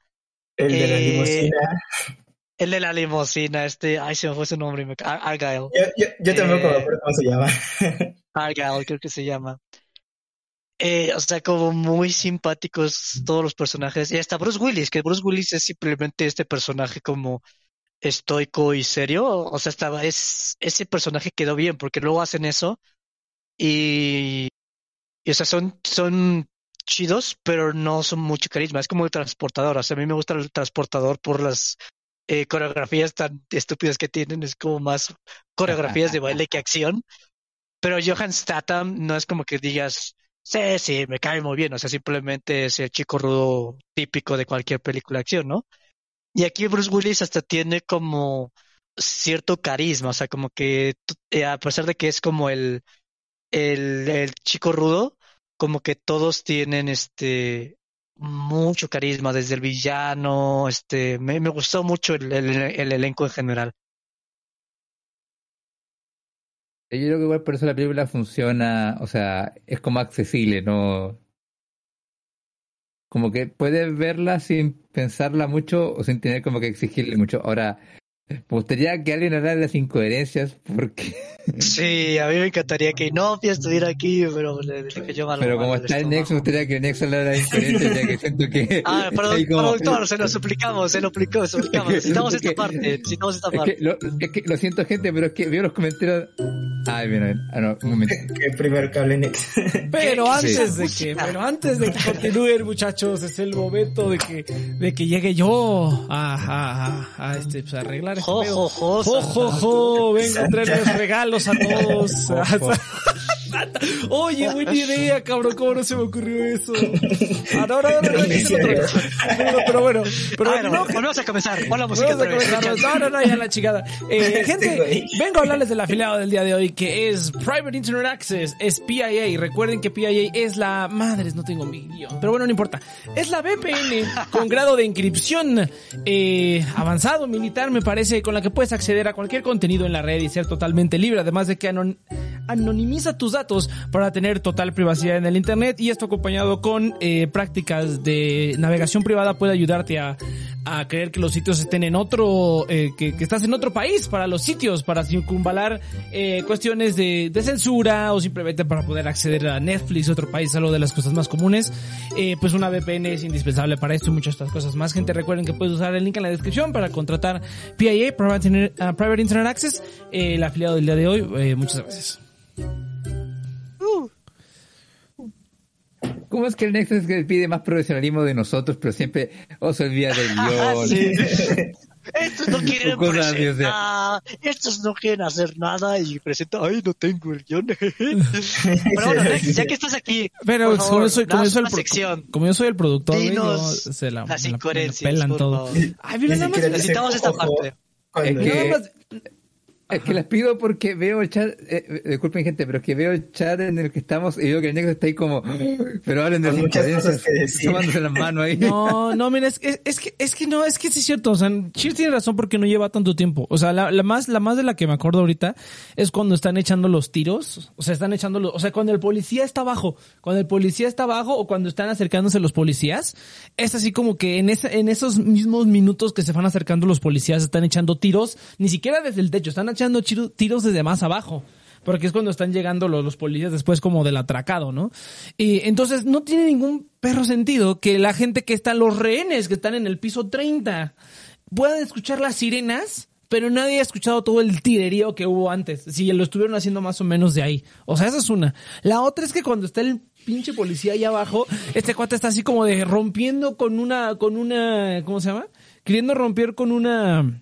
El de la eh, limusina. El de la limusina, este, ay, se me fue su nombre, Argyle. Yo, yo, yo también eh, cómo se llama. Argyle, creo que se llama. Eh, o sea, como muy simpáticos todos los personajes. Y hasta Bruce Willis, que Bruce Willis es simplemente este personaje como estoico y serio. O sea, estaba, es, ese personaje quedó bien porque luego hacen eso y, y o sea, son, son chidos, pero no son mucho carisma. Es como el transportador. O sea, a mí me gusta el transportador por las eh, coreografías tan estúpidas que tienen. Es como más coreografías de baile que acción. Pero Johan Statham no es como que digas, sí, sí, me cae muy bien. O sea, simplemente es el chico rudo típico de cualquier película de acción, ¿no? Y aquí Bruce Willis hasta tiene como cierto carisma, o sea, como que eh, a pesar de que es como el, el, el chico rudo, como que todos tienen este mucho carisma, desde el villano, este, me, me gustó mucho el, el, elenco en general. Yo creo que igual por eso la película funciona, o sea, es como accesible, ¿no? Como que puedes verla sin pensarla mucho o sin tener como que exigirle mucho. Ahora, me gustaría que alguien hablara de las incoherencias porque... Sí, a mí me encantaría que no estuviera aquí, pero le dije yo Pero como está el Nex, me gustaría que Nex hablara de las incoherencias ya que siento que... Ah, perdón, productor, se lo suplicamos, se lo suplicamos, se lo suplicamos. Necesitamos esta parte, necesitamos esta parte. Es que, lo, es que, lo siento gente, pero es que veo los comentarios... Ay, bien, ah, no, un momento. Que primero que hable Nex. Pero antes de que, pero antes de que continúen muchachos, es el momento de que, de que llegue yo a, a, a, este, pues, a arreglar Jo, jo, jo, jo, jo, jo, vengo a traerles regalos a Oye, buena idea, cabrón, ¿cómo no se me ocurrió eso? Ah, no, no, no, no, no, pero bueno, pero ah, no, no, volvemos a comenzar. Hola, música. No, no, no, ya la chingada. Eh, gente, vengo a hablarles del afiliado del día de hoy, que es Private Internet Access, es PIA. Recuerden que PIA es la... Madres, no tengo mi guion, pero bueno, no importa. Es la VPN con grado de inscripción eh, avanzado militar, me parece, con la que puedes acceder a cualquier contenido en la red y ser totalmente libre, además de que anonimiza tus datos para tener total privacidad en el Internet y esto acompañado con eh, prácticas de navegación privada puede ayudarte a, creer que los sitios estén en otro, eh, que, estás en otro país para los sitios, para circunvalar eh, cuestiones de, censura o simplemente para poder acceder a Netflix, otro país, algo de las cosas más comunes. Eh, pues una VPN es indispensable para esto y muchas otras cosas más. Gente, recuerden que puedes usar el link en la descripción para contratar PIA, Private, uh, Private Internet Access, el afiliado del día de hoy. muchas gracias. ¿Cómo es que el Nexus que pide más profesionalismo de nosotros, pero siempre oh, se olvida del guion? Estos no quieren presentar, nada, estos no quieren hacer nada y presenta, ay, no tengo el guion. Pero bueno, ya que estás aquí, pero por favor, como, yo soy, como, yo soy el, sección. como yo soy el productor, Dinos yo, se la, las incoherencias, me la pelan todo. Ay, mira, nada más, Necesitamos esta parte. cuando- Es que- nada más- Es que las pido porque veo el chat, eh, eh, disculpen gente, pero es que veo el chat en el que estamos y veo que el Nexus está ahí como, pero hablen de muchas cosas tomándose las manos ahí. No, no, mira, es, que- es que, es que no, es que sí es cierto. O sea, Cheers tiene razón porque no lleva tanto tiempo. O sea, la, la más, la más de la que me acuerdo ahorita es cuando están echando los tiros. O sea, están echando los, o sea, cuando el policía está abajo, cuando el policía está abajo o cuando están acercándose los policías, es así como que en ese, en esos mismos minutos que se van acercando los policías están echando tiros, ni siquiera desde el techo, están echando tiros desde más abajo. Porque es cuando están llegando los, los policías después como del atracado, ¿no? Y entonces no tiene ningún perro sentido que la gente que está, los rehenes que están en el piso 30, puedan escuchar las sirenas, pero nadie ha escuchado todo el tirerío que hubo antes. Si lo estuvieron haciendo más o menos de ahí. O sea, esa es una. La otra es que cuando está el pinche policía ahí abajo, este cuate está así como de rompiendo con una, con una, ¿cómo se llama? Queriendo romper con una,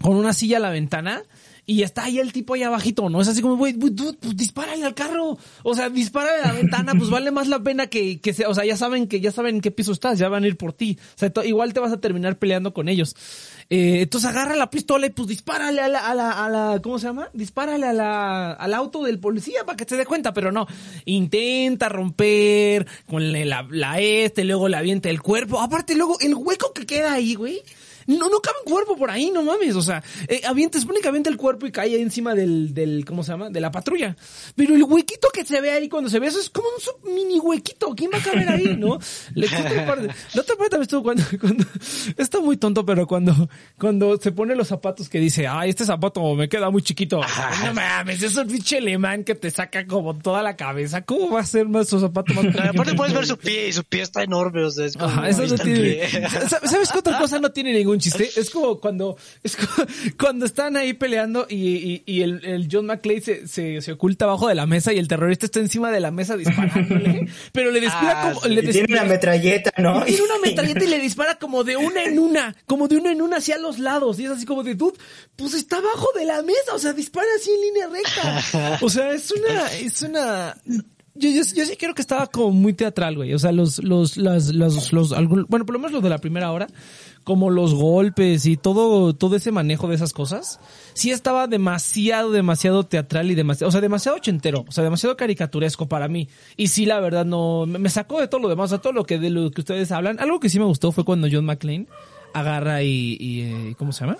con una silla a la ventana. Y está ahí el tipo ahí abajito, ¿no? Es así como, güey, pues dispárale al carro. O sea, dispárale a la ventana, pues vale más la pena que, que sea, o sea, ya saben que, ya saben en qué piso estás, ya van a ir por ti. O sea, igual te vas a terminar peleando con ellos. Eh, entonces agarra la pistola y pues dispárale a la, a la, a la, ¿cómo se llama? Dispárale a la, al auto del policía para que se dé cuenta, pero no. Intenta romper con la, la este, luego le avienta el cuerpo. Aparte, luego el hueco que queda ahí, güey. No, no cabe un cuerpo por ahí, no mames. O sea, eh, avienta, supone que avienta el cuerpo y cae ahí encima del, del, ¿cómo se llama? De la patrulla. Pero el huequito que se ve ahí cuando se ve eso es como un sub- mini huequito. ¿Quién va a caber ahí, no? La otra parte, la otra parte también estuvo cuando, cuando, está muy tonto, pero cuando, cuando se pone los zapatos que dice, ay, este zapato me queda muy chiquito. Ay, no mames, es un pinche alemán que te saca como toda la cabeza. ¿Cómo va a ser más su zapato más Pero aparte pequeño? puedes ver su pie y su pie está enorme, o sea, es como, Ajá, eso no tiene. pie. ¿Sabes sabes qué otra cosa no tiene ningún chiste? Es como cuando, es como cuando están ahí peleando y, y, y el, el John McClane se, se, se oculta abajo de la mesa y el terrorista está encima de la mesa disparándole, pero le dispara Ah, como, sí. le Y tiene una metralleta, ¿no? tiene una metralleta y le dispara como de una en una, como de una en una hacia los lados. Y es así como de, dude, pues está abajo de la mesa, o sea, dispara así en línea recta. O sea, es una, es una... Yo, yo, yo sí creo que estaba como muy teatral, güey. O sea, los, los, las, los, los, algún- bueno, por lo menos los de la primera hora, como los golpes y todo, todo ese manejo de esas cosas, sí estaba demasiado, demasiado teatral y demasiado, o sea, demasiado ochentero, o sea, demasiado caricaturesco para mí. Y sí, la verdad, no, me me sacó de todo lo demás, o sea, todo lo que, de lo que ustedes hablan. Algo que sí me gustó fue cuando John McClane agarra y, y eh, ¿cómo se llama?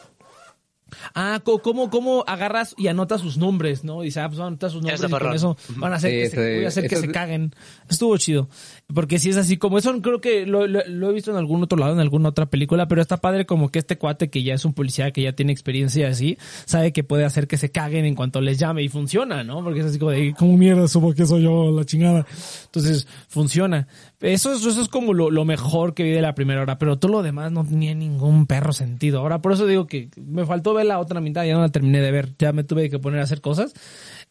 Ah, ¿cómo, cómo agarras y anotas sus nombres, no? Dice, ah, pues van a anotar sus nombres y con eso van a hacer, Sí, que, se, voy a hacer que eso se caguen. Estuvo chido. Porque si es así, como eso creo que lo, lo- he visto en algún otro lado, en alguna otra película, pero está padre como que este cuate que ya es un policía, que ya tiene experiencia así, sabe que puede hacer que se caguen en cuanto les llame y funciona, ¿no? Porque es así como de, ¿cómo mierda supo que soy yo la chingada? Entonces, funciona. Eso, es- eso es como lo, lo mejor que vi de la primera hora, pero todo lo demás no tenía ningún perro sentido. Ahora, por eso digo que me faltó ver la otra mitad, ya no la terminé de ver, ya me tuve que poner a hacer cosas.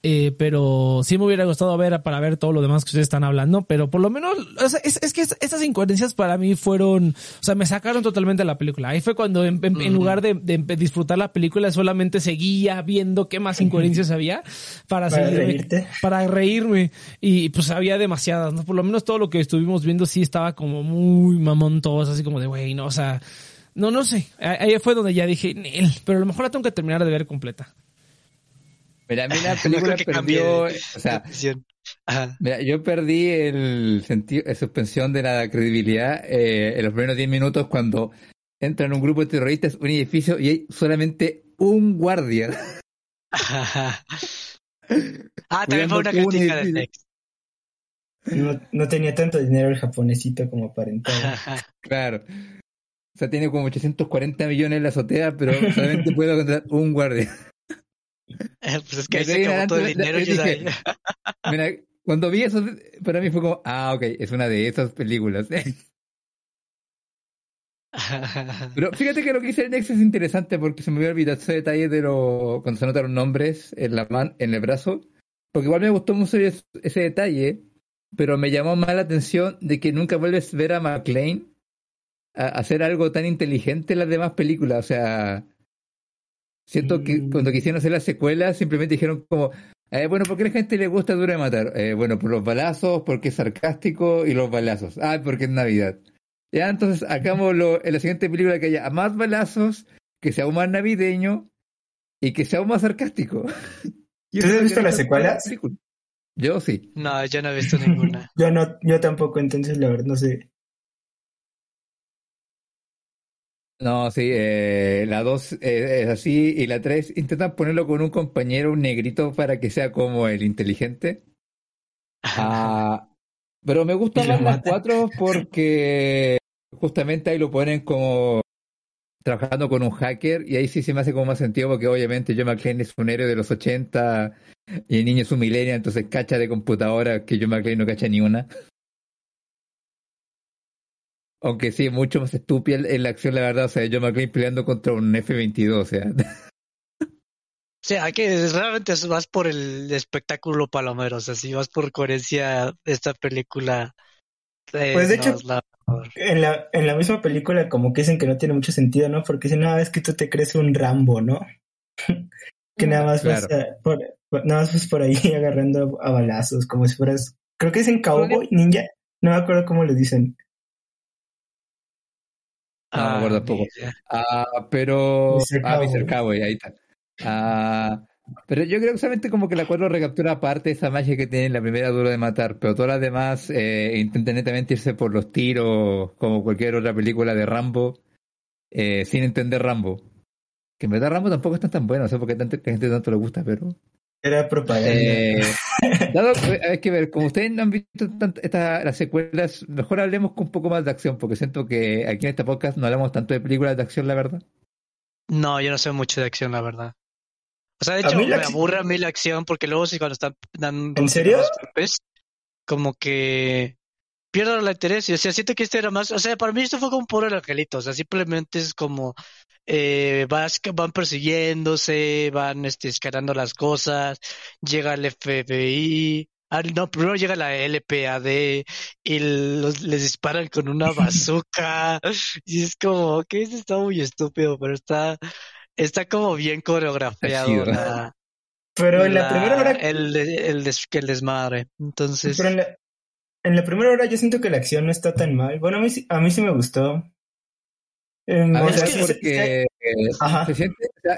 Eh, pero sí me hubiera gustado ver para ver todo lo demás que ustedes están hablando, pero por lo menos, o sea, es, es que es- esas incoherencias para mí fueron, o sea, me sacaron totalmente de la película. Ahí fue cuando en, en- en lugar de, disfrutar la película solamente seguía viendo qué más incoherencias había para, Para seguirme- reírte. para reírme y pues había demasiadas, ¿no? Por lo menos todo lo que estuvimos viendo sí estaba como muy mamón todos, así como de, güey, no, o sea, no, no sé. Ahí fue donde ya dije, pero a lo mejor la tengo que terminar de ver completa. Mira, a mí la No película cambie perdió, de- o sea. Mira, yo perdí el sentido, la suspensión de la credibilidad eh, en los primeros 10 minutos cuando entran un grupo de terroristas a un edificio y hay solamente un guardia. Ah, también fue una crítica de Next. No, no tenía tanto dinero el japonesito como para entrar. claro. O sea, tiene como 840 millones en la azotea, pero solamente puedo contratar un guardia. Pues es que ahí se acabó todo el dinero. Dije, mira, cuando vi eso, para mí fue como, ah, ok, es una de esas películas. Pero fíjate que lo que dice el Nex es interesante porque se me había olvidado ese detalle de lo, cuando se notaron nombres en la man, en el brazo. Porque igual me gustó mucho ese detalle, pero me llamó más la atención de que nunca vuelves a ver a McLean a hacer algo tan inteligente en las demás películas. O sea, siento que mm. cuando quisieron hacer la secuela simplemente dijeron como, eh, bueno, ¿por qué a la gente le gusta Duro de Matar? Eh, bueno, por los balazos, porque es sarcástico y los balazos. Ah, porque es Navidad. Ya, entonces hagámoslo en la siguiente película que haya más balazos, que sea aún más navideño y que sea aún más sarcástico. ¿Tú has visto las secuelas? Yo sí. No, yo no he visto ninguna. yo no, yo tampoco, entonces la verdad no sé. No, sí, eh, la 2 eh, es así y la 3 intentan ponerlo con un compañero, un negrito, para que sea como el inteligente. Ah, pero me gusta más las 4 porque justamente ahí lo ponen como trabajando con un hacker y ahí sí se me hace como más sentido porque obviamente John McClane es un héroe de los 80 y el niño es un millennial, entonces cacha de computadora que John McClane no cacha ni una. Aunque sí, mucho más estúpida en la acción, la verdad. O sea, John McClane peleando contra un F-22, o sea. O sea, que realmente vas por el espectáculo palomero, o sea, si vas por coherencia esta película. Eh, pues de hecho, en, la, en la misma película como que dicen que no tiene mucho sentido, ¿no? Porque dicen, no, es que tú te crees un Rambo, ¿no? que nada más, vas por, nada más vas por ahí agarrando a balazos, como si fueras, creo que dicen cowboy, ninja, no me acuerdo cómo le dicen. No me acuerdo ah, poco. Ah, pero. Ah, Mr. Cowboy, ahí está. Ah, pero yo creo que solamente como que la cuadro recaptura aparte esa magia que tiene en la primera duro de matar, pero todas las demás eh, intentan netamente irse por los tiros, como cualquier otra película de Rambo, eh, sin entender Rambo. Que en verdad Rambo tampoco está tan bueno, no sé por qué tanta gente tanto le gusta, pero era propaganda. Eh, dado, hay que ver, como ustedes no han visto esta, las secuelas, mejor hablemos con un poco más de acción, porque siento que aquí en este podcast no hablamos tanto de películas de acción, la verdad. No, yo no sé mucho de acción, la verdad. O sea, de hecho, me aburre a mí la acción, porque luego si cuando están dando... ¿En serio? como que pierdo el interés. Y, o sea, siento que este era más... O sea, para mí esto fue como por el angelito. O sea, simplemente es como eh, vas, van persiguiéndose, van este, escalando las cosas, llega el FBI, ah, no, primero llega la LPAD y los, les disparan con una bazooka y es como, que eso está muy estúpido, pero está, está como bien coreografiado. pero en la, primera hora... El, el, el desmadre, entonces... Pero en la, en la primera hora yo siento que la acción no está tan mal. Bueno, a mí, a mí sí me gustó. Em,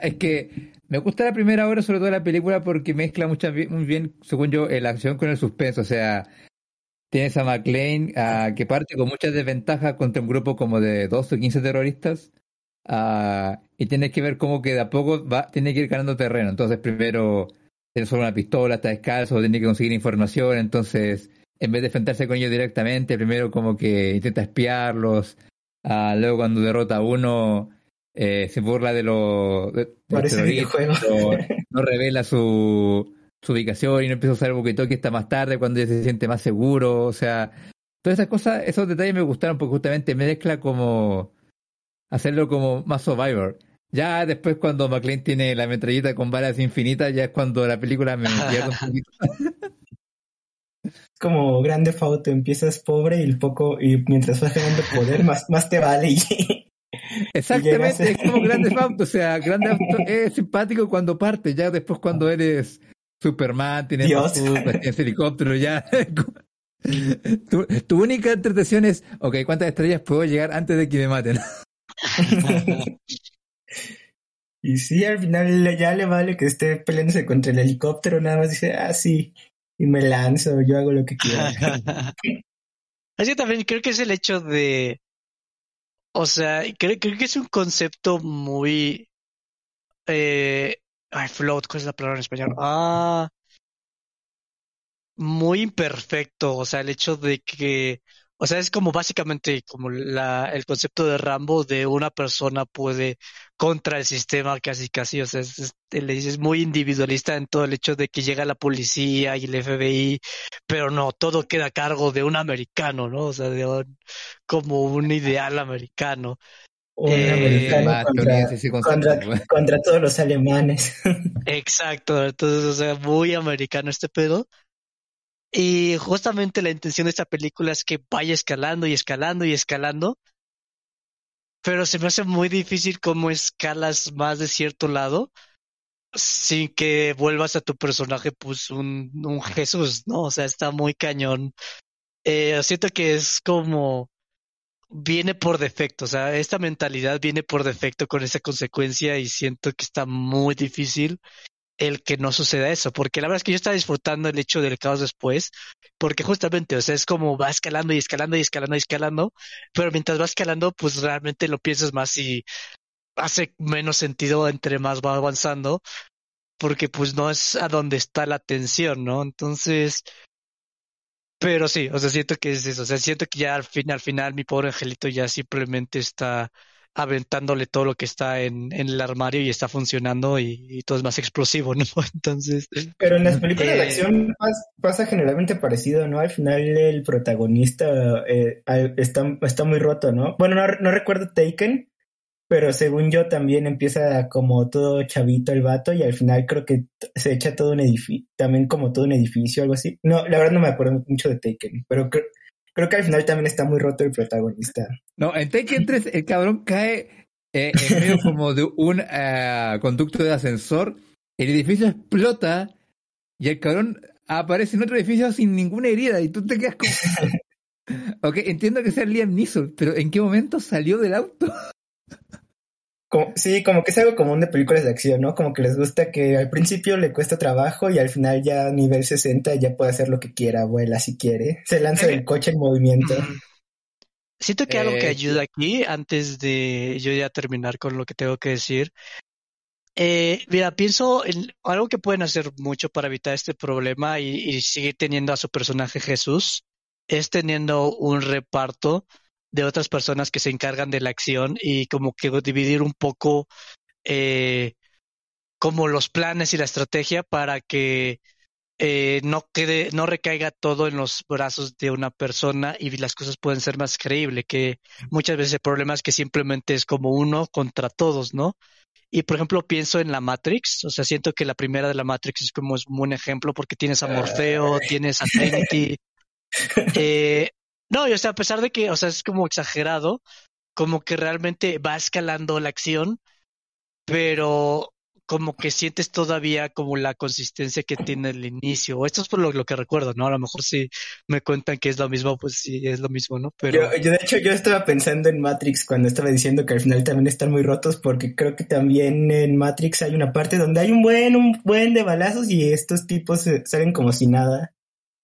es que me gusta la primera hora, sobre todo la película, porque mezcla mucho, muy bien, según yo, la acción con el suspenso. O sea, tienes a McLean uh, que parte con muchas desventajas contra un grupo como de 12 o 15 terroristas. Uh, y tienes que ver cómo que de a poco va, tiene que ir ganando terreno. Entonces, primero tiene solo una pistola, está descalzo, tiene que conseguir información. Entonces, en vez de enfrentarse con ellos directamente, primero como que intenta espiarlos Ah, luego cuando derrota a uno, eh, se burla de los terroristas, no, revela su, su ubicación y no empieza a usar el boquetón que está más tarde cuando ya se siente más seguro. O sea, todas esas cosas, esos detalles me gustaron porque justamente mezcla como hacerlo como más Survivor. Ya después cuando McLean tiene la metralleta con balas infinitas, ya es cuando la película me pierde un poquito. Como grande Fauto, empiezas pobre y poco, y mientras vas ganando poder, más, más te vale. Exactamente, es como grande Fauto, o sea, grande es simpático cuando parte, ya después cuando eres Superman, tienes, tienes helicóptero, ya. tu, tu, única entretención es, ok, ¿cuántas estrellas puedo llegar antes de que me maten? y sí, al final ya le vale que esté peleándose contra el helicóptero, nada más dice, ah, sí, y me lanzo, yo hago lo que quiera. Así también creo que es el hecho de, o sea, creo, creo que es un concepto muy, eh, ay, float, ¿cuál es la palabra en español? Ah, muy imperfecto, o sea, el hecho de que, o sea, es como básicamente como la, el concepto de Rambo de una persona puede contra el sistema casi casi, o sea, es, es, es muy individualista en todo el hecho de que llega la policía y el FBI, pero no, todo queda a cargo de un americano, ¿no? O sea, de un, como un ideal americano. Un eh, americano contra, contra, contra, todos los alemanes. Exacto, entonces, o sea, muy americano este pedo. Y justamente la intención de esta película es que vaya escalando y escalando y escalando. Pero se me hace muy difícil cómo escalas más de cierto lado sin que vuelvas a tu personaje pues un, un Jesús, ¿no? O sea, está muy cañón. Eh, siento que es como viene por defecto, o sea, esta mentalidad viene por defecto con esa consecuencia y siento que está muy difícil el que no suceda eso, porque la verdad es que yo estaba disfrutando el hecho del caos después, porque justamente, o sea, es como va escalando y escalando y escalando y escalando, pero mientras va escalando, pues realmente lo piensas más y hace menos sentido entre más va avanzando, porque pues no es a donde está la tensión, ¿no? Entonces, pero sí, o sea, siento que es eso, o sea, siento que ya al final, al final mi pobre angelito ya simplemente está aventándole todo lo que está en, en el armario y está funcionando y, todo es más explosivo, ¿no? Entonces. Pero en las películas de eh, acción pasa, generalmente parecido, ¿no? Al final el protagonista eh, está, está muy roto, ¿no? Bueno, no, no recuerdo Taken, pero según yo también empieza como todo chavito el vato y al final creo que se echa todo un edificio, también como todo un edificio, algo así. No, la verdad no me acuerdo mucho de Taken, pero creo, que al final también está muy roto el protagonista. No, en Taken 3 el cabrón cae eh, en medio como de un uh, conducto de ascensor, el edificio explota y el cabrón aparece en otro edificio sin ninguna herida y tú te quedas como... ok, entiendo que sea Liam Neeson, pero ¿en qué momento salió del auto? Sí, como que es algo común de películas de acción, ¿no? Como que les gusta que al principio le cuesta trabajo y al final ya a nivel 60 ya puede hacer lo que quiera, vuela si quiere. Se lanza del coche en movimiento. Siento que algo que eh, ayuda aquí, antes de yo ya terminar con lo que tengo que decir, eh, mira, pienso en algo que pueden hacer mucho para evitar este problema y, y seguir teniendo a su personaje Jesús, es teniendo un reparto de otras personas que se encargan de la acción y como que dividir un poco eh, como los planes y la estrategia para que eh, no quede, no recaiga todo en los brazos de una persona y las cosas pueden ser más creíbles, que muchas veces el problema es que simplemente es como uno contra todos, ¿no? Y por ejemplo pienso en la Matrix, o sea, siento que la primera de la Matrix es como es un buen ejemplo porque tienes a Morfeo, tienes a Trinity, eh, no, y o sea, a pesar de que, o sea, es como exagerado, como que realmente va escalando la acción, pero como que sientes todavía como la consistencia que tiene el inicio. Esto es por lo, que recuerdo, ¿no? A lo mejor si me cuentan que es lo mismo, pues sí, es lo mismo, ¿no? Pero... Yo, de hecho, yo estaba pensando en Matrix cuando estaba diciendo que al final también están muy rotos, porque creo que también en Matrix hay una parte donde hay un buen, un buen de balazos y estos tipos salen como si nada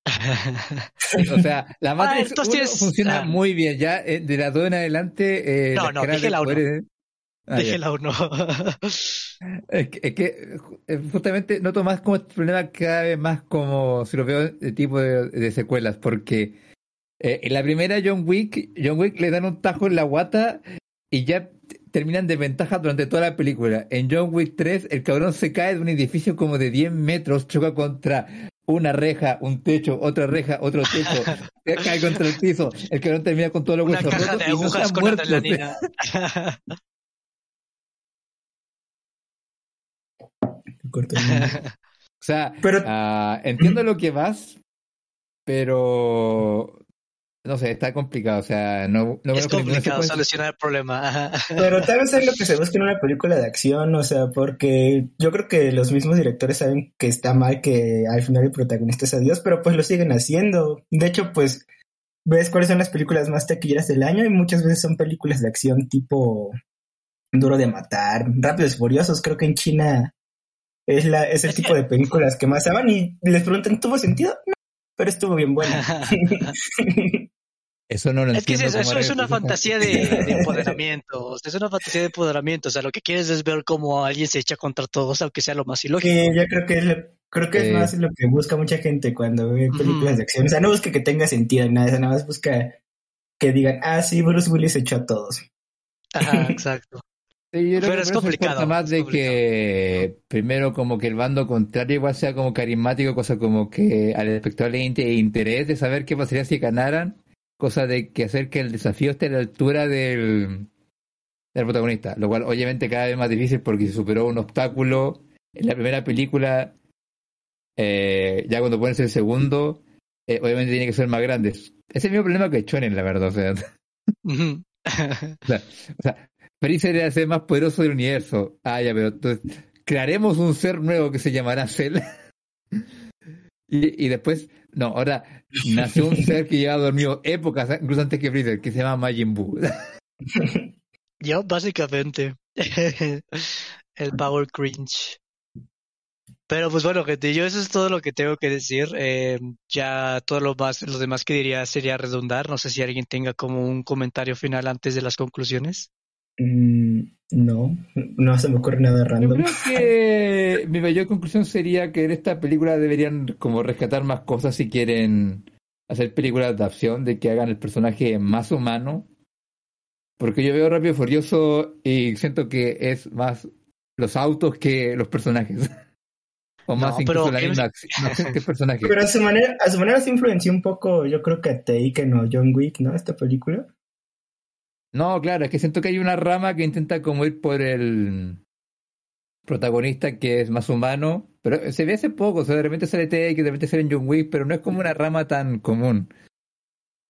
o sea, la ah, Matrix funciona ah. muy bien. Ya eh, de la 2 en adelante. Eh, no, no, dije la 1. Ah, la 1. es, que, es que eh, justamente noto más como este problema cada vez más como si lo veo de tipo de, de secuelas, porque eh, en la primera John Wick, John Wick le dan un tajo en la guata y ya terminan de ventaja durante toda la película. En John Wick 3, el cabrón se cae de un edificio como de 10 metros, choca contra una reja, un techo, otra reja, otro techo, cae contra el piso, el cabrón termina con todo lo huesos rotos y no está muerto. o sea, pero... uh, entiendo lo que vas, pero no sé, está complicado, o sea, no, no es complicado solucionar el problema. Pero tal vez es lo que se busca en una película de acción, o sea, porque yo creo que los mismos directores saben que está mal que al final el protagonista sea Dios, pero pues lo siguen haciendo. De hecho, pues ves cuáles son las películas más taquilleras del año y muchas veces son películas de acción tipo Duro de Matar, Rápidos y Furiosos, creo que en China es, la, es el tipo de películas que más aman y les preguntan, ¿tuvo sentido? No, pero estuvo bien bueno. Eso no lo es que eso, es una fantasía de, empoderamiento. es una fantasía de empoderamiento. O sea, lo que quieres es ver cómo alguien se echa contra todos, aunque sea lo más ilógico. yo creo que creo que es más lo que busca mucha gente cuando ve películas de acción. O sea, no busca que tenga sentido nada, nada más busca que digan, ah, sí, Bruce Willis echó a todos. Ajá, exacto. Pero es complicado. más de que primero como que el bando contrario igual sea como carismático, cosa como que al espectador le interés de saber qué pasaría si ganaran, cosa de que hacer que el desafío esté a la altura del, del protagonista, lo cual obviamente cada vez más difícil porque se superó un obstáculo en la primera película, eh, ya cuando pones el segundo, eh, obviamente tiene que ser más grande. Es el mismo problema que Chonen, la verdad, o sea. o sea, Freezer era el ser más poderoso del universo. Ah, ya, pero entonces crearemos un ser nuevo que se llamará Cell. y, y, después, no, ahora nació un ser que lleva dormido épocas, incluso antes que Freezer, que se llama Majin Buu. Yo, básicamente. el Power Cringe. Pero pues bueno, gente, yo eso es todo lo que tengo que decir. Eh, ya todo lo más, lo demás que diría sería redundar. No sé si alguien tenga como un comentario final antes de las conclusiones. Mm, no, no se me ocurre nada random. Yo creo que mi mayor conclusión sería que en esta película deberían como rescatar más cosas si quieren hacer películas de acción, de que hagan el personaje más humano. Porque yo veo Rápido y Furioso y siento que es más los autos que los personajes. o más incluso la misma acción que personaje. Pero a su manera, a su manera se influenció un poco, yo creo que a Taken o John Wick, ¿no? Esta película. No, claro, es que siento que hay una rama que intenta como ir por el protagonista que es más humano, pero se ve hace poco, o sea, de repente sale T, que de repente sale en John Wick, pero no es como una rama tan común.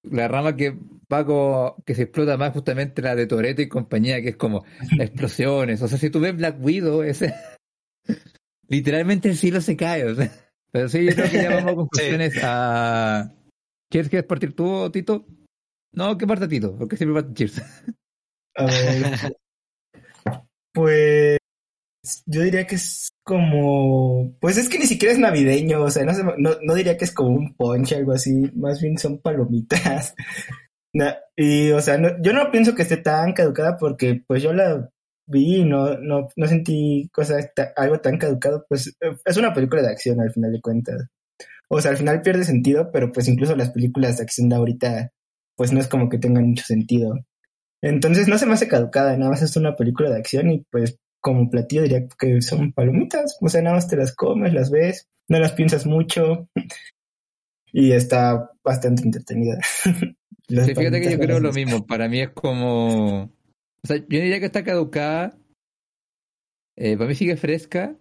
La rama que va que se explota más justamente la de Toreto y compañía, que es como explosiones. O sea, si tú ves Black Widow, ese literalmente el cielo se cae. O sea. Pero sí, yo creo que ya vamos a conclusiones a. ¿Quieres que partir tú, Tito? No, ¿qué parte Tito? Porque siempre parte Cheers. A ver. pues yo diría que es como, pues es que ni siquiera es navideño, o sea, no, no, no diría que es como un ponche, algo así, más bien son palomitas. y, o sea, yo no pienso que esté tan caducada porque, pues yo la vi y no, no, no sentí cosas, algo tan caducado, pues es una película de acción al final de cuentas. O sea, al final pierde sentido, pero pues incluso las películas de acción de ahorita pues no es como que tengan mucho sentido. Entonces no se me hace caducada, nada más es una película de acción y pues como platillo diría que son palomitas, o sea, nada más te las comes, las ves, no las piensas mucho y está bastante entretenida. sí, fíjate que yo creo lo mismo, para mí es como, o sea, yo diría que está caducada, eh, para mí sigue fresca,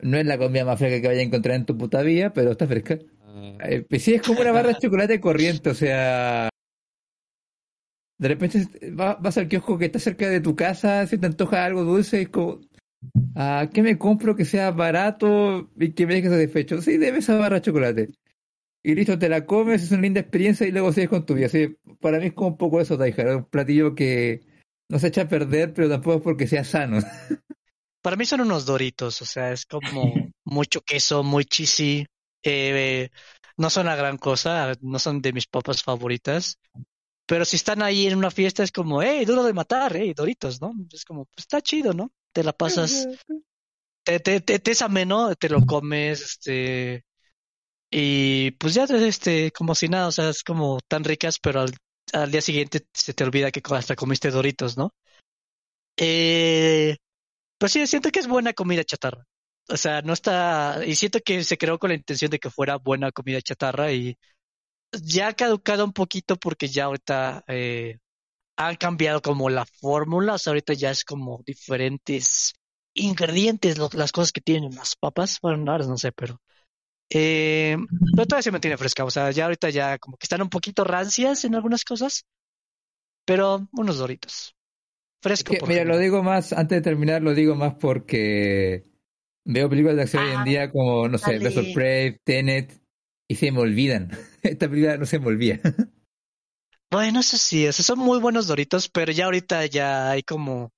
no es la comida más fresca que vaya a encontrar en tu puta vida, pero está fresca. Eh, pues sí, es como una barra de chocolate corriente, o sea. De repente vas al kiosco que está cerca de tu casa, si te antoja algo dulce, es como. ¿A qué me compro que sea barato y que me deje satisfecho? Sí, debe esa barra de chocolate. Y listo, te la comes, es una linda experiencia y luego sigues con tu vida. Así, para mí es como un poco eso, Taija. Un platillo que no se echa a perder, pero tampoco es porque sea sano. Para mí son unos doritos, o sea, es como mucho queso, muy cheesy, eh, no son la gran cosa, no son de mis papas favoritas. Pero si están ahí en una fiesta es como, hey, duro de matar, hey, Doritos, ¿no? Es como, pues está chido, ¿no? Te la pasas, te, te, te, es ameno, te lo comes, este, y pues ya, este, como si nada, o sea, es como tan ricas, pero al, al día siguiente se te olvida que hasta comiste Doritos, ¿no? Eh, pues sí, siento que es buena comida chatarra. O sea, no está. Y siento que se creó con la intención de que fuera buena comida chatarra y ya ha caducado un poquito porque ya ahorita eh, han cambiado como la fórmula. O sea, ahorita ya es como diferentes ingredientes, las cosas que tienen las papas. Bueno, ahora no sé, pero. Eh, pero todavía se mantiene fresca. O sea, ya ahorita ya como que están un poquito rancias en algunas cosas. Pero unos doritos. Fresco. mira, lo digo más, antes de terminar, lo digo más porque Veo películas de acción hoy en ah, día como, no sé, Birds Prey, Tenet, y se me olvidan. Esta película no se me olvida. Bueno, eso sí, esos son muy buenos Doritos, pero ya ahorita ya hay como.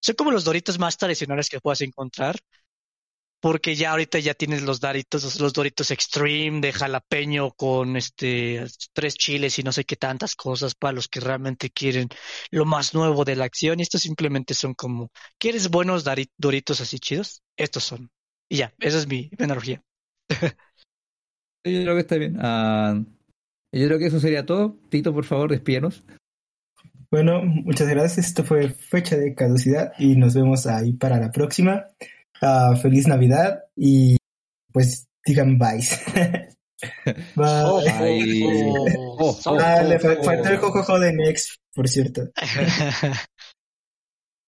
Son como los Doritos más tradicionales que puedas encontrar. Porque ya ahorita ya tienes los Doritos, los Doritos Extreme de jalapeño con este tres chiles y no sé qué tantas cosas para los que realmente quieren lo más nuevo de la acción. Y estos simplemente son como, ¿quieres buenos Doritos así chidos? Estos son. Y ya, esa es mi, mi analogía. Yo creo que está bien. Ah, yo creo que eso sería todo. Tito, por favor, despídanos. Bueno, muchas gracias. Esto fue fecha de caducidad y nos vemos ahí para la próxima. Ah, feliz Navidad y pues digan bye. bye. Ah, le fa- faltó el jojojo de Next, por cierto.